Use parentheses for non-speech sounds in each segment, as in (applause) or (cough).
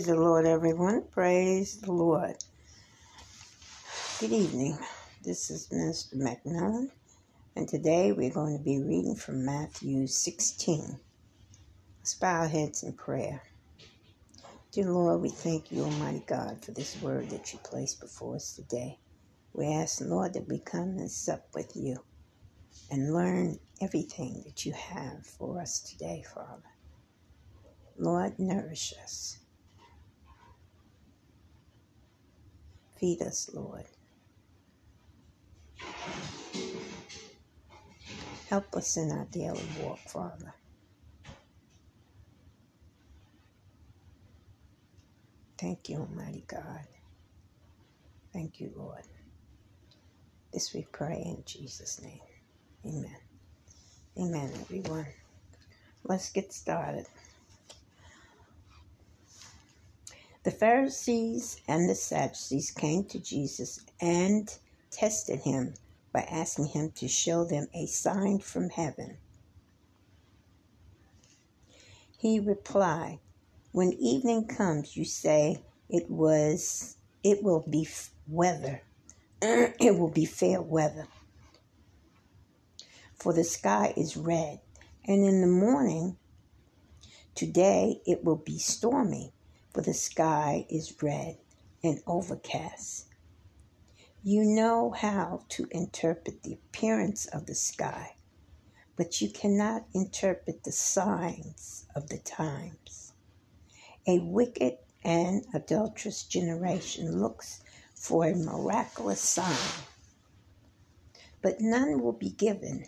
Praise the Lord, everyone. Praise the Lord. Good evening. This is Minister McMillan, and today we're going to be reading from Matthew 16. Let's bow our heads in prayer. Dear Lord, we thank you, Almighty God, for this word that you placed before us today. We ask, Lord, that we come and sup with you and learn everything that you have for us today, Father. Lord, nourish us. Feed us, Lord. Help us in our daily walk, Father. Thank you, Almighty God. Thank you, Lord. This we pray in Jesus' name. Amen. Amen, everyone. Let's get started. The Pharisees and the Sadducees came to Jesus and tested him by asking him to show them a sign from heaven. He replied, When evening comes, you say it was it will be weather. (clears throat) it will be fair weather. For the sky is red, and in the morning today it will be stormy for the sky is red and overcast. You know how to interpret the appearance of the sky, but you cannot interpret the signs of the times. A wicked and adulterous generation looks for a miraculous sign, but none will be given.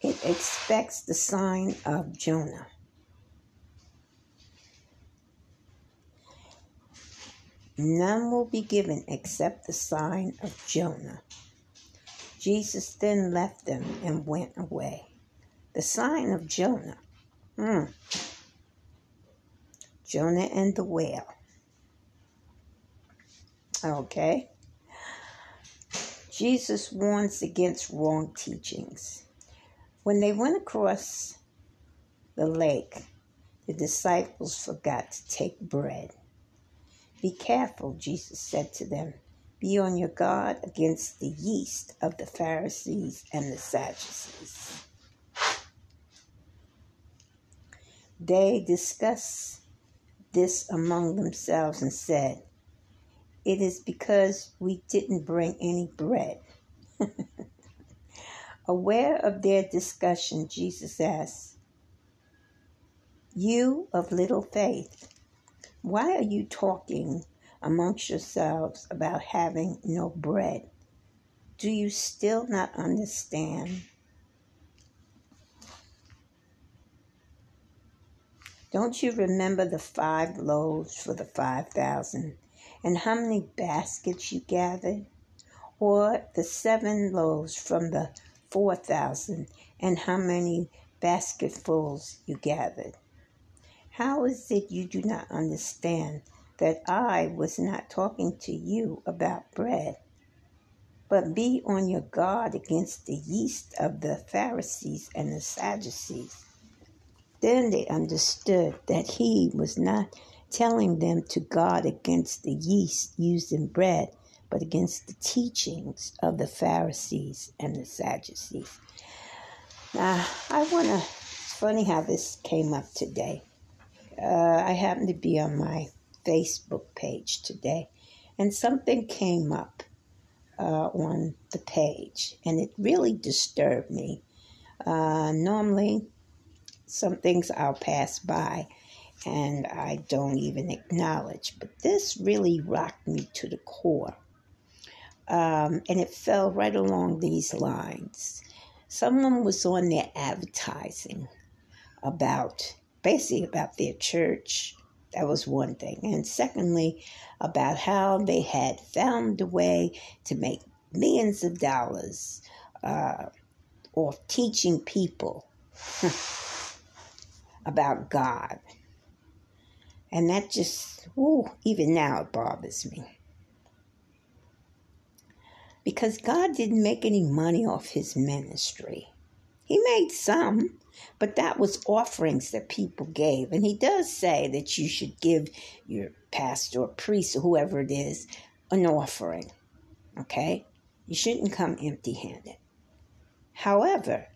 It expects the sign of Jonah. None will be given except the sign of Jonah. Jesus then left them and went away. The sign of Jonah. Hmm. Jonah and the whale. Okay. Jesus warns against wrong teachings. When they went across the lake, the disciples forgot to take bread. Be careful, Jesus said to them. Be on your guard against the yeast of the Pharisees and the Sadducees. They discussed this among themselves and said, It is because we didn't bring any bread. (laughs) Aware of their discussion, Jesus asked, You of little faith, why are you talking amongst yourselves about having no bread? Do you still not understand? Don't you remember the five loaves for the five thousand and how many baskets you gathered? Or the seven loaves from the four thousand and how many basketfuls you gathered? How is it you do not understand that I was not talking to you about bread? But be on your guard against the yeast of the Pharisees and the Sadducees. Then they understood that he was not telling them to guard against the yeast used in bread, but against the teachings of the Pharisees and the Sadducees. Now, I want to, it's funny how this came up today uh, I happened to be on my Facebook page today, and something came up uh, on the page, and it really disturbed me. Uh, normally, some things I'll pass by and I don't even acknowledge, but this really rocked me to the core. Um, and it fell right along these lines. Someone was on their advertising about basically about their church. That was one thing. And secondly, about how they had found a way to make millions of dollars uh, off teaching people (laughs) about God. And that just, ooh, even now it bothers me. Because God didn't make any money off his ministry. He made some, But that was offerings that people gave. And he does say that you should give your pastor or priest or whoever it is an offering. Okay? You shouldn't come empty handed. However,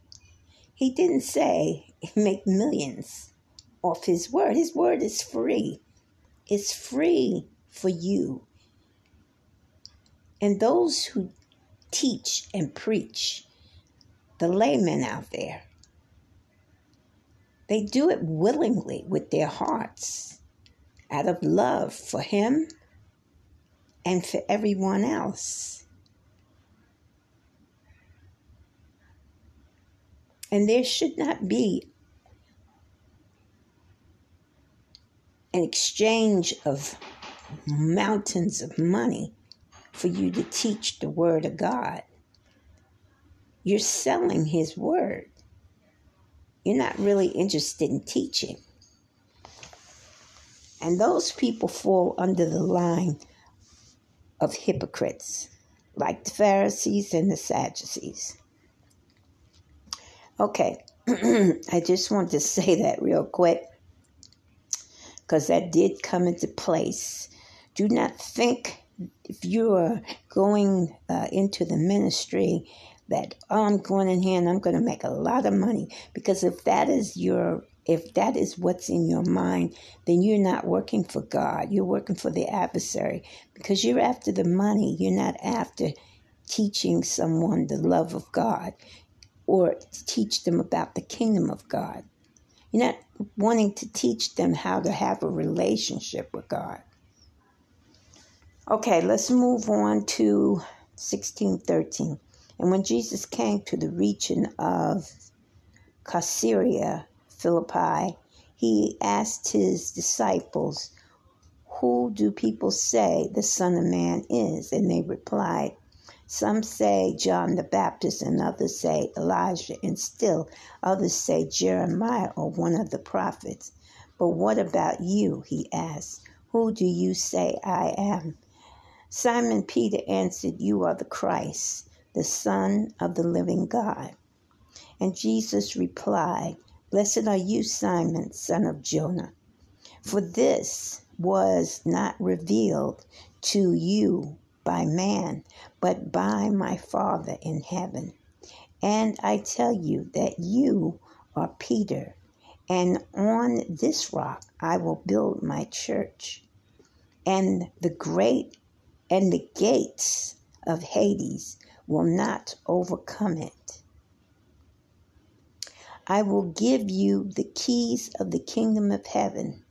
he didn't say (laughs) make millions off his word. His word is free. It's free for you. And those who teach and preach, the laymen out there, they do it willingly with their hearts out of love for him and for everyone else. And there should not be an exchange of mountains of money for you to teach the Word of God. You're selling His Word. You're not really interested in teaching. And those people fall under the line of hypocrites, like the Pharisees and the Sadducees. Okay, (clears throat) I just want to say that real quick because that did come into place. Do not think if you are going uh, into the ministry that oh, I'm going in here and I'm going to make a lot of money because if that is your if that is what's in your mind, then you're not working for God. You're working for the adversary because you're after the money. You're not after teaching someone the love of God or teach them about the kingdom of God. You're not wanting to teach them how to have a relationship with God. Okay, let's move on to 1613. And when Jesus came to the region of Caesarea Philippi, he asked his disciples, Who do people say the Son of Man is? And they replied, some say John the Baptist, and others say Elijah, and still others say Jeremiah or one of the prophets. But what about you? He asked. Who do you say I am? Simon Peter answered, You are the Christ, the Son of the living God. And Jesus replied, Blessed are you, Simon, son of Jonah, for this was not revealed to you by man, but by my Father in heaven. And I tell you that you are Peter, and on this rock I will build my church. And the great and the gates of Hades will not overcome it. I will give you the keys of the kingdom of heaven.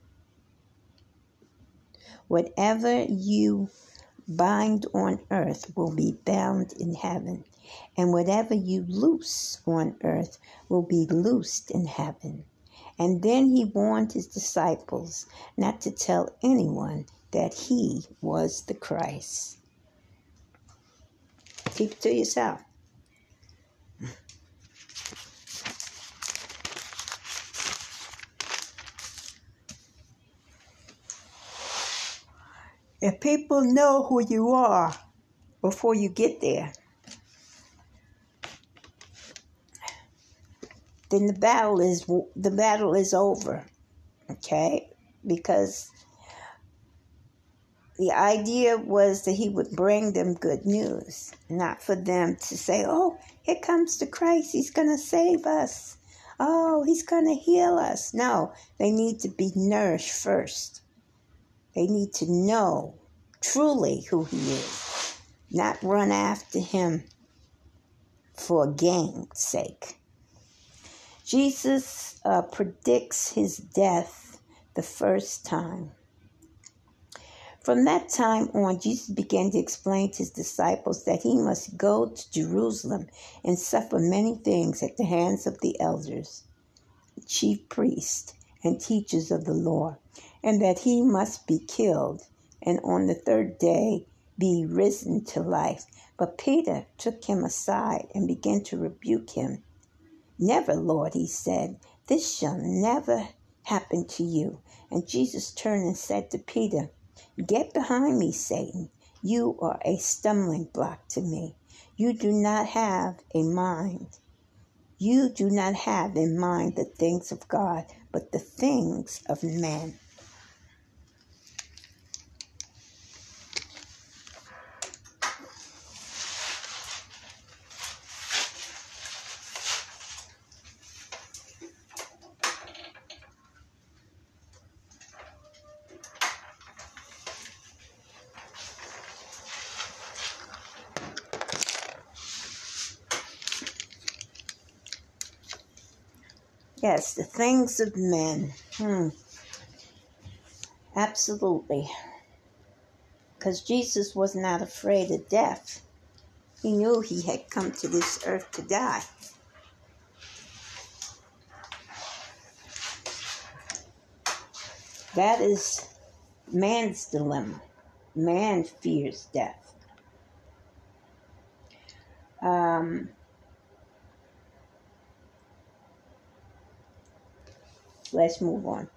Whatever you bind on earth will be bound in heaven, and whatever you loose on earth will be loosed in heaven. And then he warned his disciples not to tell anyone that he was the Christ. Keep it to yourself. If people know who you are before you get there, then the battle is the battle is over. Okay? Because the idea was that he would bring them good news, not for them to say, "Oh, here comes the Christ. He's going to save us. Oh, he's going to heal us." No, they need to be nourished first. They need to know truly who he is, not run after him for gain's sake. Jesus uh, predicts his death the first time. From that time on, Jesus began to explain to his disciples that he must go to Jerusalem and suffer many things at the hands of the elders, chief priests, and teachers of the law, and that he must be killed, and on the third day be risen to life. But Peter took him aside and began to rebuke him. Never, Lord, he said, this shall never happen to you. And Jesus turned and said to Peter, Get behind me, Satan. You are a stumbling block to me. You do not have a mind You do not have in mind the things of God, but the things of men. Yes, the things of men. Hmm. Absolutely. Because Jesus was not afraid of death. He knew he had come to this earth to die. That is man's dilemma. Man fears death. Um, Let's move on.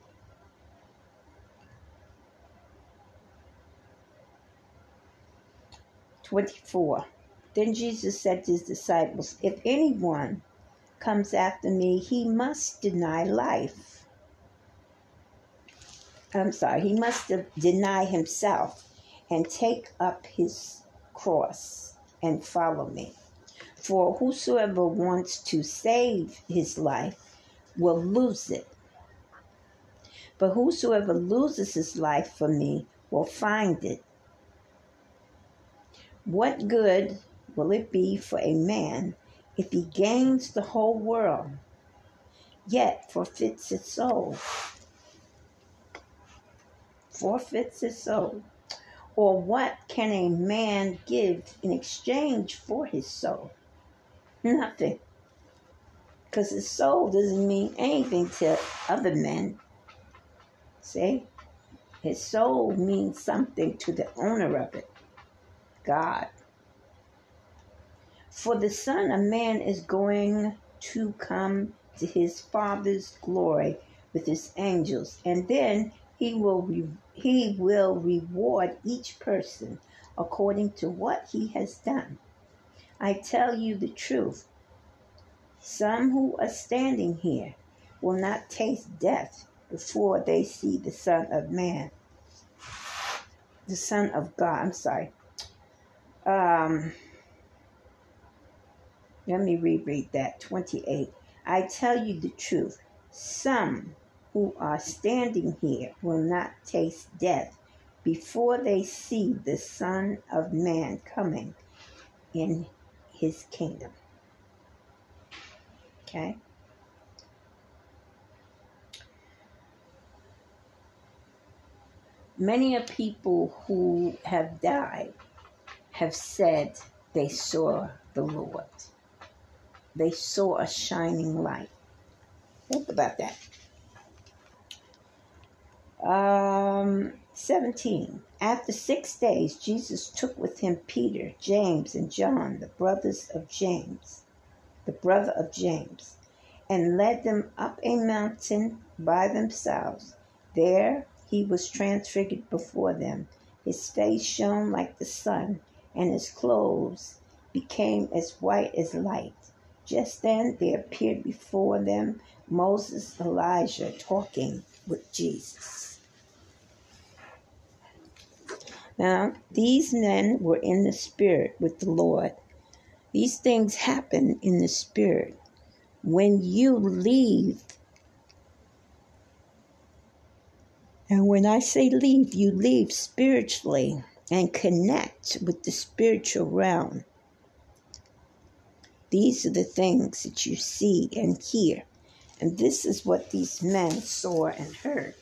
Twenty-four. Then Jesus said to his disciples, If anyone comes after me, he must deny life. I'm sorry, he must deny himself and take up his cross and follow me. For whosoever wants to save his life will lose it, but whosoever loses his life for me will find it. What good will it be for a man if he gains the whole world, yet forfeits his soul? Forfeits his soul. Or what can a man give in exchange for his soul? Nothing. Because his soul doesn't mean anything to other men. See? His soul means something to the owner of it God. For the Son of Man is going to come to his Father's glory with his angels, and then he will re- he will reward each person according to what he has done. I tell you the truth. Some who are standing here will not taste death before they see the Son of Man. The Son of God, I'm sorry. Um, let me reread that. 28. I tell you the truth. Some who are standing here will not taste death before they see the Son of Man coming in his kingdom. Okay? Many of people who have died have said they saw the Lord. They saw a shining light. Think about that. Um, 17. After six days, Jesus took with him Peter, James, and John, the brothers of James, the brother of James, and led them up a mountain by themselves. There he was transfigured before them. His face shone like the sun, and his clothes became as white as light. Just then there appeared before them Moses, Elijah, talking with Jesus. Now, these men were in the Spirit with the Lord. These things happen in the Spirit. When you leave And when I say leave, you leave spiritually and connect with the spiritual realm. These are the things that you see and hear. And this is what these men saw and heard.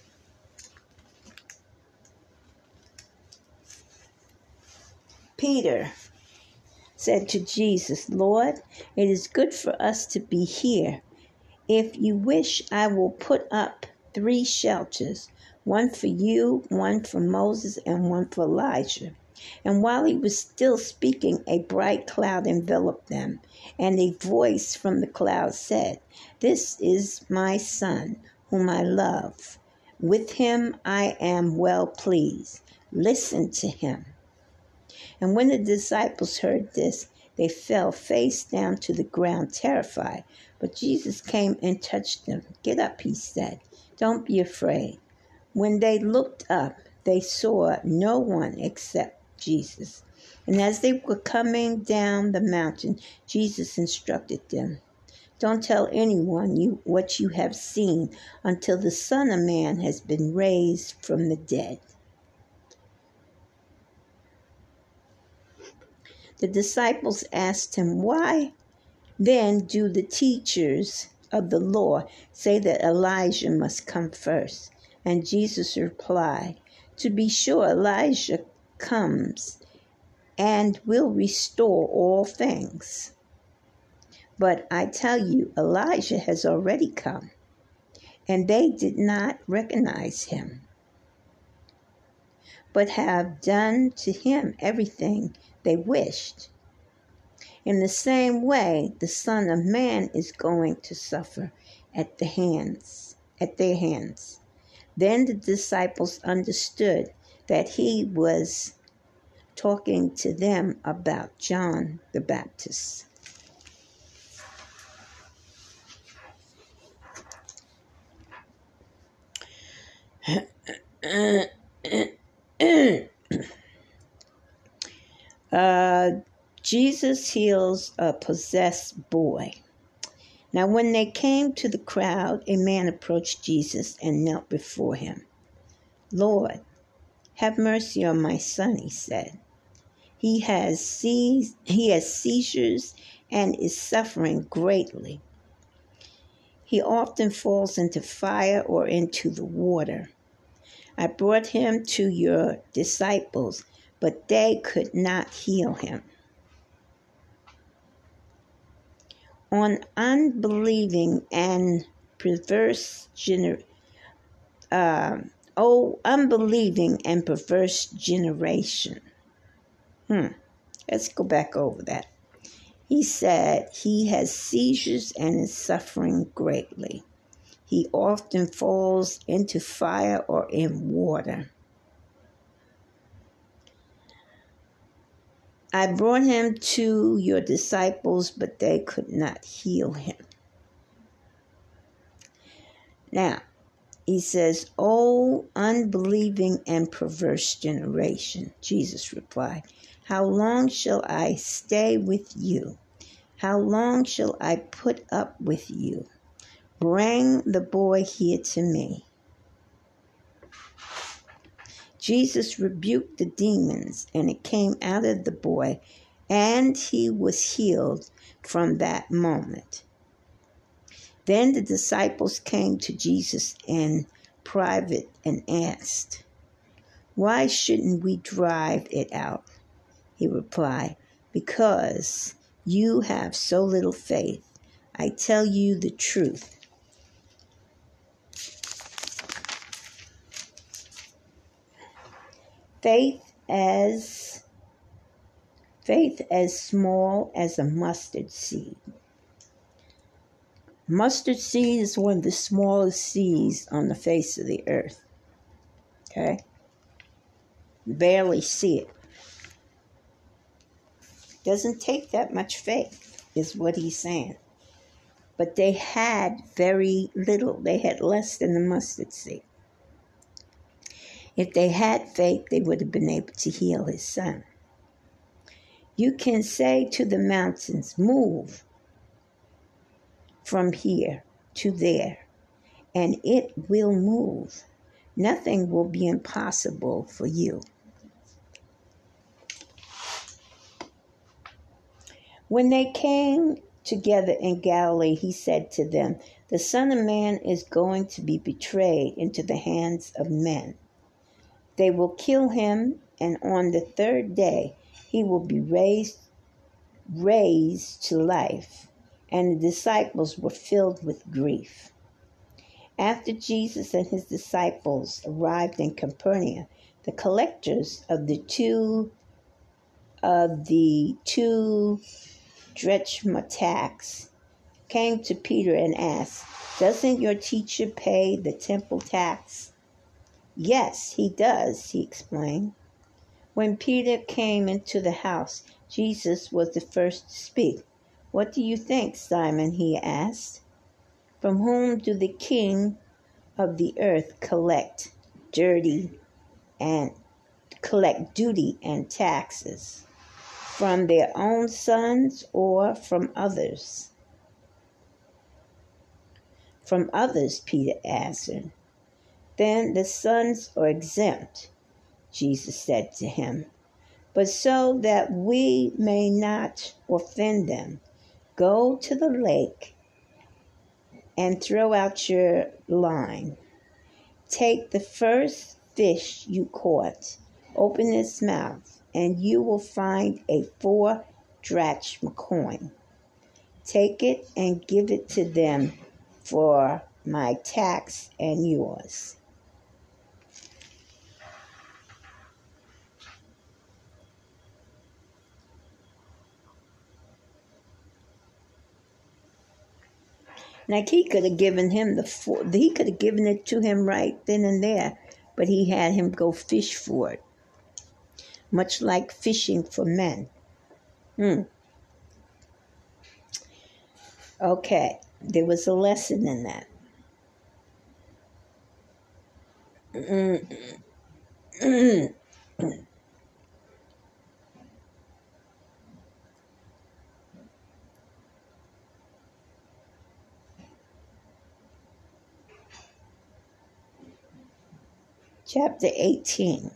Peter said to Jesus, Lord, it is good for us to be here. If you wish, I will put up three shelters one for you, one for Moses, and one for Elijah. And while he was still speaking, a bright cloud enveloped them, and a voice from the cloud said, This is my Son, whom I love. With him I am well pleased. Listen to him. And when the disciples heard this, They fell face down to the ground, terrified. But Jesus came and touched them. Get up, he said. Don't be afraid. When they looked up, they saw no one except Jesus. And as they were coming down the mountain, Jesus instructed them Don't tell anyone you, what you have seen until the Son of Man has been raised from the dead. The disciples asked him, Why then do the teachers of the law say that Elijah must come first? And Jesus replied, To be sure, Elijah comes and will restore all things. But I tell you, Elijah has already come, and they did not recognize him, but have done to him everything they wished. In the same way, the Son of Man is going to suffer at the hands at their hands. Then the disciples understood that he was talking to them about John the Baptist. uh, Jesus heals a possessed boy. Now, when they came to the crowd, a man approached Jesus and knelt before him. Lord, have mercy on my son, he said. He has seized, he has seizures and is suffering greatly. He often falls into fire or into the water. I brought him to your disciples, but they could not heal him. On unbelieving and perverse gener- uh, oh unbelieving and perverse generation. Hmm. Let's go back over that. He said he has seizures and is suffering greatly. He often falls into fire or in water. I brought him to your disciples, but they could not heal him. Now, he says, O unbelieving and perverse generation, Jesus replied, How long shall I stay with you? How long shall I put up with you? Bring the boy here to me. Jesus rebuked the demons, and it came out of the boy, and he was healed from that moment. Then the disciples came to Jesus in private and asked, Why shouldn't we drive it out? He replied, Because you have so little faith. I tell you the truth. Faith as faith as small as a mustard seed. Mustard seed is one of the smallest seeds on the face of the earth. Okay? Barely see it. Doesn't take that much faith, is what he's saying. But they had very little, they had less than the mustard seed. If they had faith, they would have been able to heal his son. You can say to the mountains, Move, from here to there, and it will move. Nothing will be impossible for you. When they came together in Galilee, he said to them, The Son of Man is going to be betrayed into the hands of men. They will kill him, and on the third day he will be raised raised to life and the disciples were filled with grief. After Jesus and his disciples arrived in Capernaum, the collectors of the two of the two drachma tax came to Peter and asked, Doesn't your teacher pay the temple tax? Yes, he does, he explained. When Peter came into the house, Jesus was the first to speak. What do you think, Simon? he asked. From whom do the king of the earth collect dirty and collect duty and taxes? From their own sons or from others? From others, Peter answered. Then the sons are exempt, Jesus said to him. But so that we may not offend them, go to the lake and throw out your line. Take the first fish you caught, open its mouth, and you will find a four drachma coin. Take it and give it to them for my tax and yours. Like he could have given him the he could have given it to him right then and there, but he had him go fish for it. Much like fishing for men. Hmm. Okay, there was a lesson in that. Chapter 18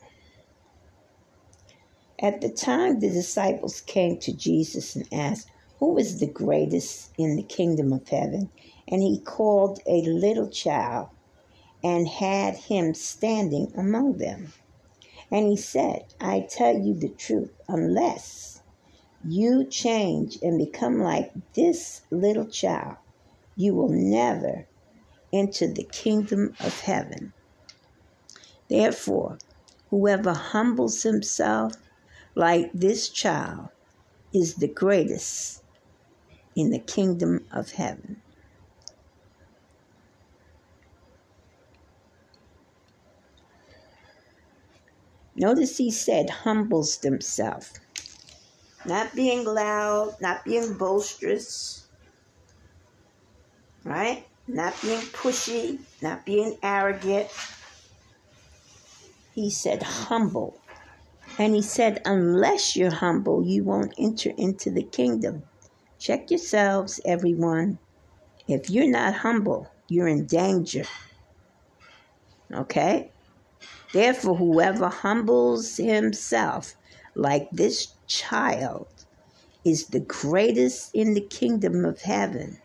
At the time the disciples came to Jesus and asked, who is the greatest in the kingdom of heaven? And he called a little child and had him standing among them. And he said, I tell you the truth, unless you change and become like this little child, you will never enter the kingdom of heaven. Therefore, whoever humbles himself like this child is the greatest in the kingdom of heaven. Notice he said, humbles himself. Not being loud, not being boisterous, right? Not being pushy, not being arrogant. He said, humble. And he said, unless you're humble, you won't enter into the kingdom. Check yourselves, everyone. If you're not humble, you're in danger. Okay? Therefore, whoever humbles himself like this child is the greatest in the kingdom of heaven.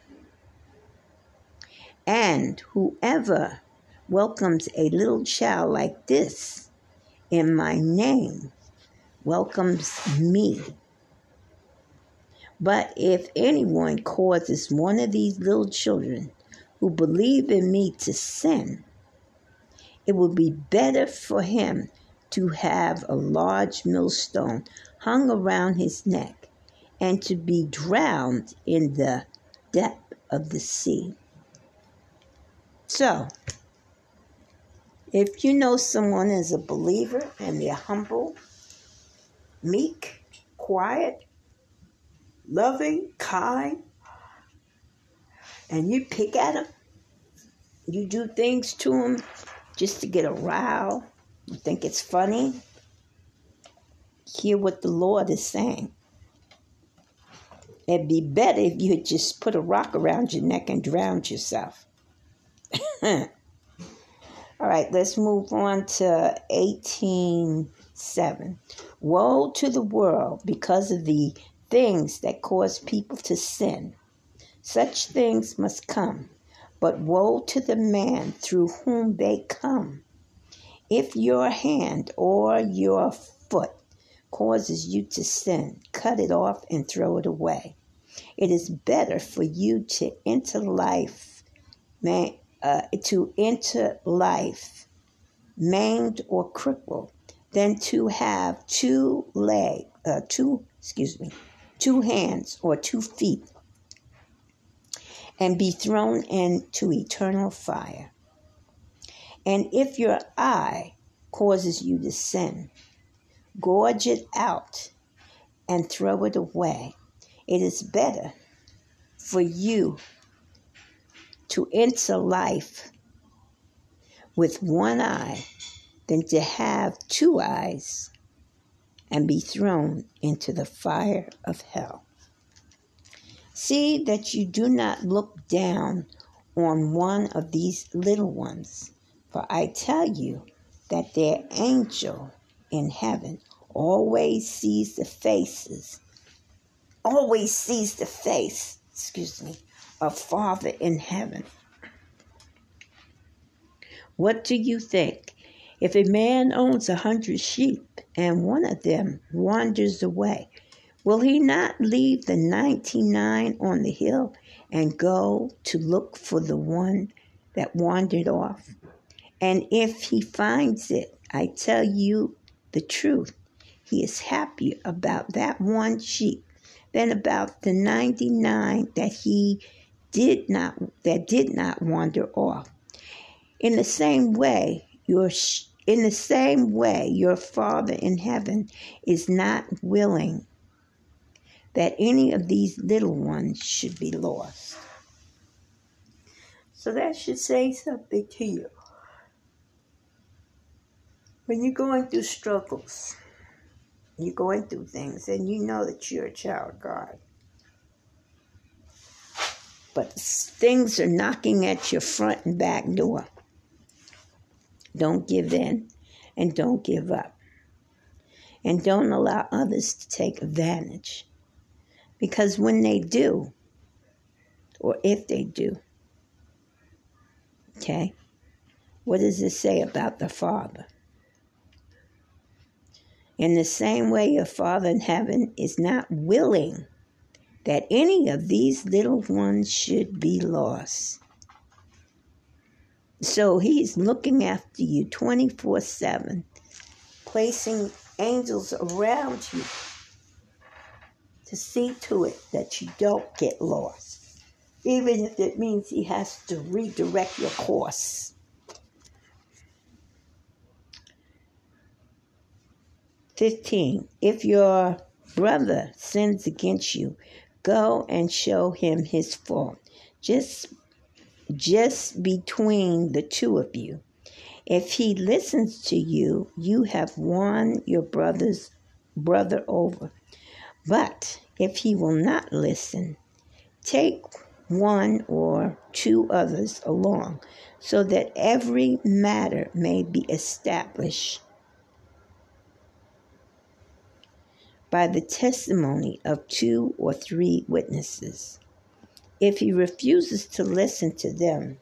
And whoever welcomes a little child like this in my name welcomes me. But if anyone causes one of these little children who believe in me to sin, it would be better for him to have a large millstone hung around his neck and to be drowned in the depth of the sea. So, if you know someone is a believer and they're humble, meek, quiet, loving, kind, and you pick at them, you do things to them just to get a rile, you think it's funny, hear what the Lord is saying. It'd be better if you had just put a rock around your neck and drowned yourself. (laughs) All right, let's move on to 18.7. Woe to the world because of the things that cause people to sin. Such things must come, but woe to the man through whom they come. If your hand or your foot causes you to sin, cut it off and throw it away. It is better for you to enter life, man, uh, to enter life maimed or crippled, than to have two leg, uh, two excuse me, two hands or two feet and be thrown into eternal fire. And if your eye causes you to sin, gorge it out and throw it away. It is better for you to enter life with one eye than to have two eyes and be thrown into the fire of hell. See that you do not look down on one of these little ones, for I tell you that their angel in heaven always sees the faces, always sees the face, excuse me, of Father in heaven. What do you think? If a man owns a hundred sheep and one of them wanders away, will he not leave the ninety nine on the hill and go to look for the one that wandered off? And if he finds it, I tell you the truth, he is happier about that one sheep than about the 99 that he did not that did not wander off. In the same way, your in the same way your Father in heaven is not willing that any of these little ones should be lost. So that should say something to you. When you're going through struggles, you're going through things, and you know that you're a child of God. But things are knocking at your front and back door. Don't give in and don't give up. And don't allow others to take advantage. Because when they do, or if they do, okay, what does it say about the Father? In the same way, your Father in heaven is not willing that any of these little ones should be lost. So he's looking after you 24 7, placing angels around you to see to it that you don't get lost, even if it means he has to redirect your course. 15. If your brother sins against you, go and show him his fault. Just just between the two of you. If he listens to you, you have won your brother's brother over. But if he will not listen, take one or two others along, so that every matter may be established by the testimony of two or three witnesses. If he refuses to listen to them,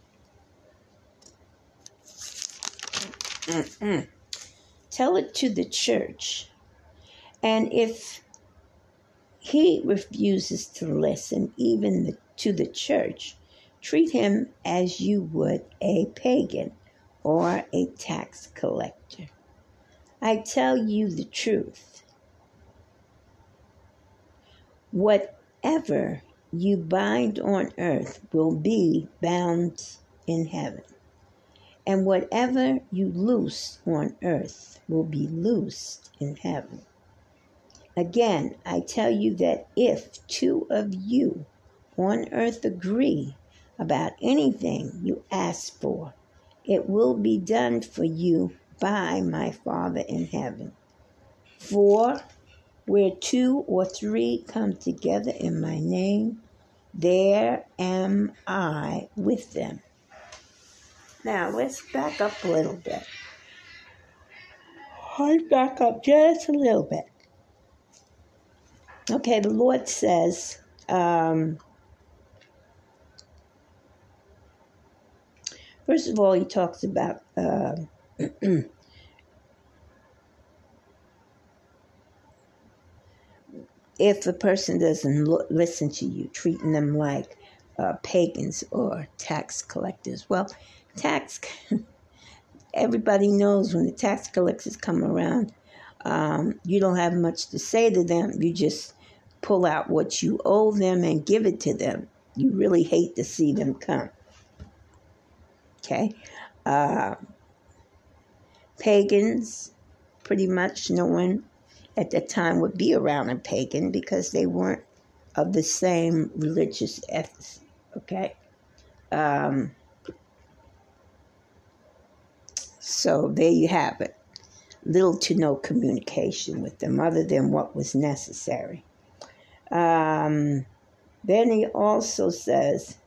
mm-mm, tell it to the church. And if he refuses to listen, even the, to the church, treat him as you would a pagan or a tax collector. I tell you the truth Whatever you bind on earth will be bound in heaven, and whatever you loose on earth will be loosed in heaven. Again, I tell you that if two of you on earth agree about anything you ask for, it will be done for you by my Father in heaven. For where two or three come together in my name, there am I with them. Now let's back up a little bit. Let's back up just a little bit. Okay, the Lord says, um, first of all, He talks about uh, (clears throat) if a person doesn't listen to you, treating them like uh, pagans or tax collectors. Well, tax, (laughs) everybody knows when the tax collectors come around, um, you don't have much to say to them. You just pull out what you owe them and give it to them. You really hate to see them come. Okay? Uh, pagans, pretty much no one at that time would be around a pagan because they weren't of the same religious ethos. Okay. Um, so there you have it. Little to no communication with them other than what was necessary. Um, then he also says,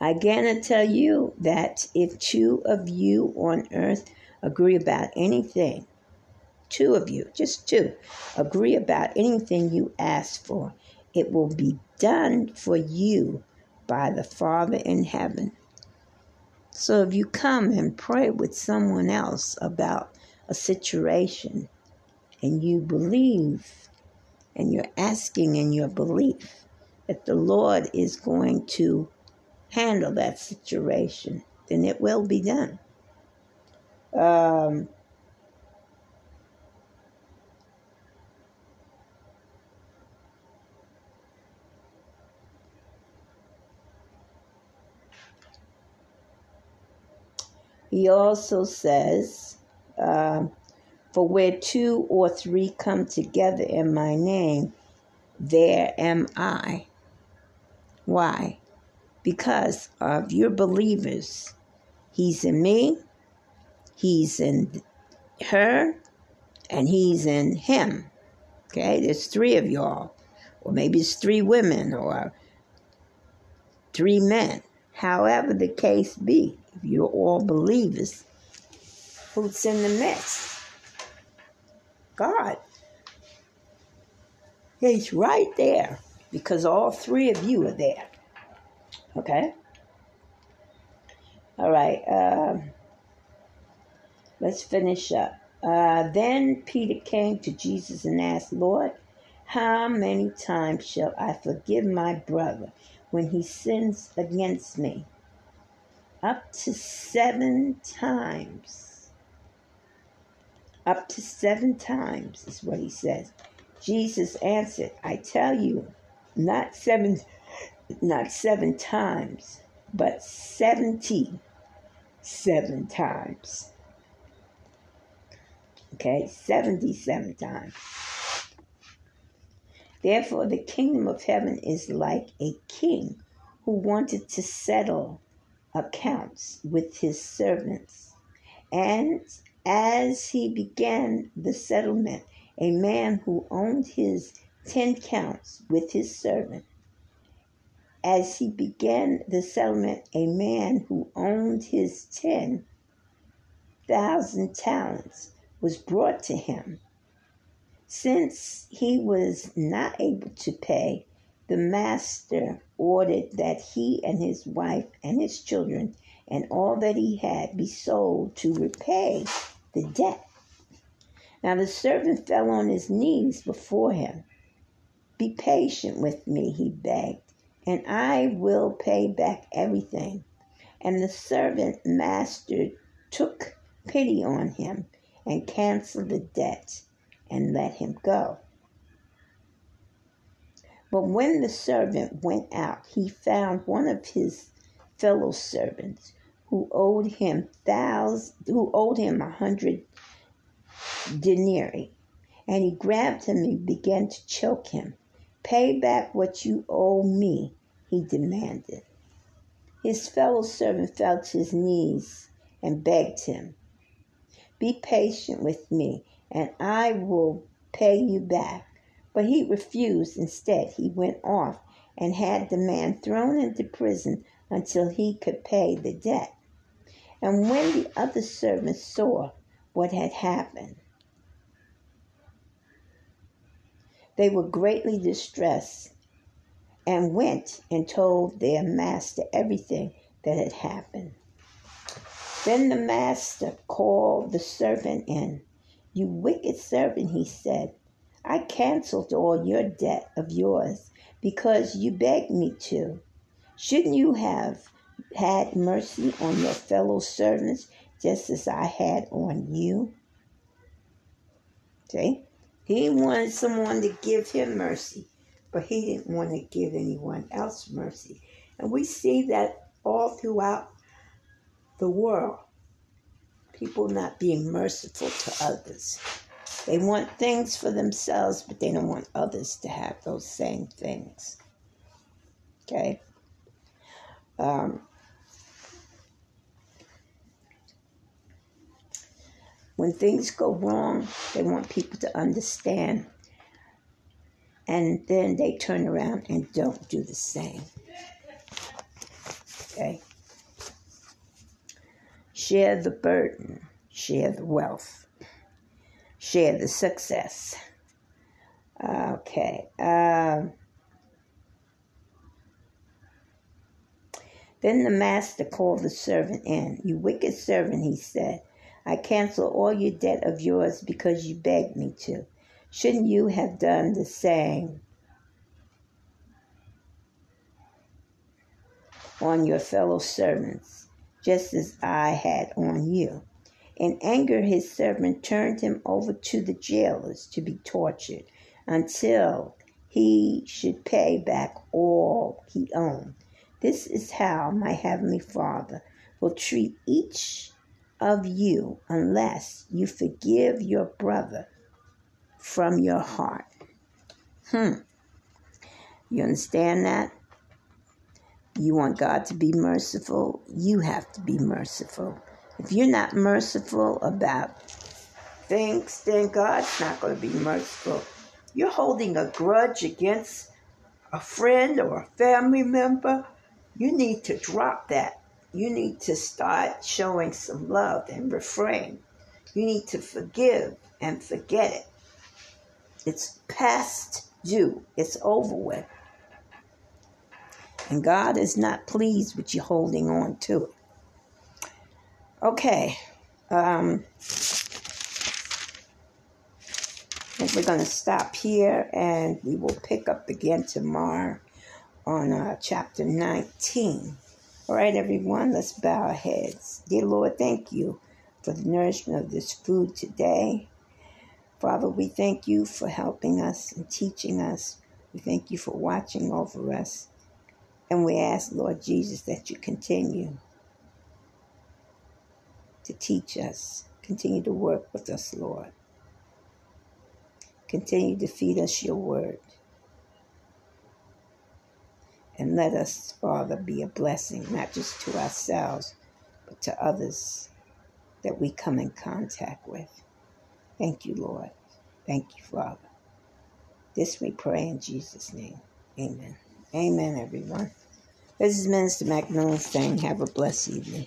Again, I tell you that if two of you on earth agree about anything, two of you, just two, agree about anything you ask for, it will be done for you by the Father in heaven. So if you come and pray with someone else about a situation and you believe and you're asking in your belief that the Lord is going to handle that situation, then it will be done. Um, he also says, uh, For where two or three come together in my name, there am I. Why? Because of your believers. He's in me, he's in her, and he's in him. Okay, there's three of y'all, or maybe it's three women, or three men. However, the case be, if you're all believers, who's in the midst? God. He's right there because all three of you are there. Okay? All right. Uh, let's finish up. Uh, then Peter came to Jesus and asked, Lord, how many times shall I forgive my brother when he sins against me? Up to seven times. Up to seven times is what he says. Jesus answered, I tell you, not seven not seven times, but 77 times. Okay, 77 times. Therefore, the kingdom of heaven is like a king who wanted to settle accounts with his servants. And as he began the settlement, a man who owned his ten counts with his servant as he began the settlement, a man who owned his 10,000 talents was brought to him. Since he was not able to pay, the master ordered that he and his wife and his children and all that he had be sold to repay the debt. Now the servant fell on his knees before him. Be patient with me, he begged and I will pay back everything. And the servant master took pity on him and canceled the debt and let him go. But when the servant went out, he found one of his fellow servants who owed him thousands, who owed him a hundred denarii, and he grabbed him and began to choke him. Pay back what you owe me, he demanded. His fellow servant fell to his knees and begged him, Be patient with me, and I will pay you back. But he refused. Instead, he went off and had the man thrown into prison until he could pay the debt. And when the other servants saw what had happened, they were greatly distressed and went and told their master everything that had happened. Then the master called the servant in. You wicked servant, he said, I canceled all your debt of yours because you begged me to. Shouldn't you have had mercy on your fellow servants just as I had on you? See? He wanted someone to give him mercy but he didn't want to give anyone else mercy. And we see that all throughout the world. People not being merciful to others. They want things for themselves, but they don't want others to have those same things. Okay? Um, when things go wrong, they want people to understand. And then they turn around and don't do the same. Okay? Share the burden, share the wealth, share the success. Okay. Um, then the master called the servant in. You wicked servant, he said. I cancel all your debt of yours because you begged me to. Shouldn't you have done the same on your fellow servants? just as I had on you. In anger, his servant turned him over to the jailers to be tortured until he should pay back all he owned. This is how my heavenly Father will treat each of you unless you forgive your brother from your heart. Hmm. You understand that? you want God to be merciful, you have to be merciful. If you're not merciful about things, then God's not going to be merciful. You're holding a grudge against a friend or a family member. You need to drop that. You need to start showing some love and refrain. You need to forgive and forget it. It's past due, it's over with. And God is not pleased with you holding on to it. Okay. Um, we're going to stop here and we will pick up again tomorrow on uh, chapter 19. All right, everyone, let's bow our heads. Dear Lord, thank you for the nourishment of this food today. Father, we thank you for helping us and teaching us. We thank you for watching over us. And we ask, Lord Jesus, that you continue to teach us, continue to work with us, Lord. Continue to feed us your word. And let us, Father, be a blessing, not just to ourselves, but to others that we come in contact with. Thank you, Lord. Thank you, Father. This we pray in Jesus' name. Amen. Amen, everyone. This is Minister McMillan saying. Have a blessed evening.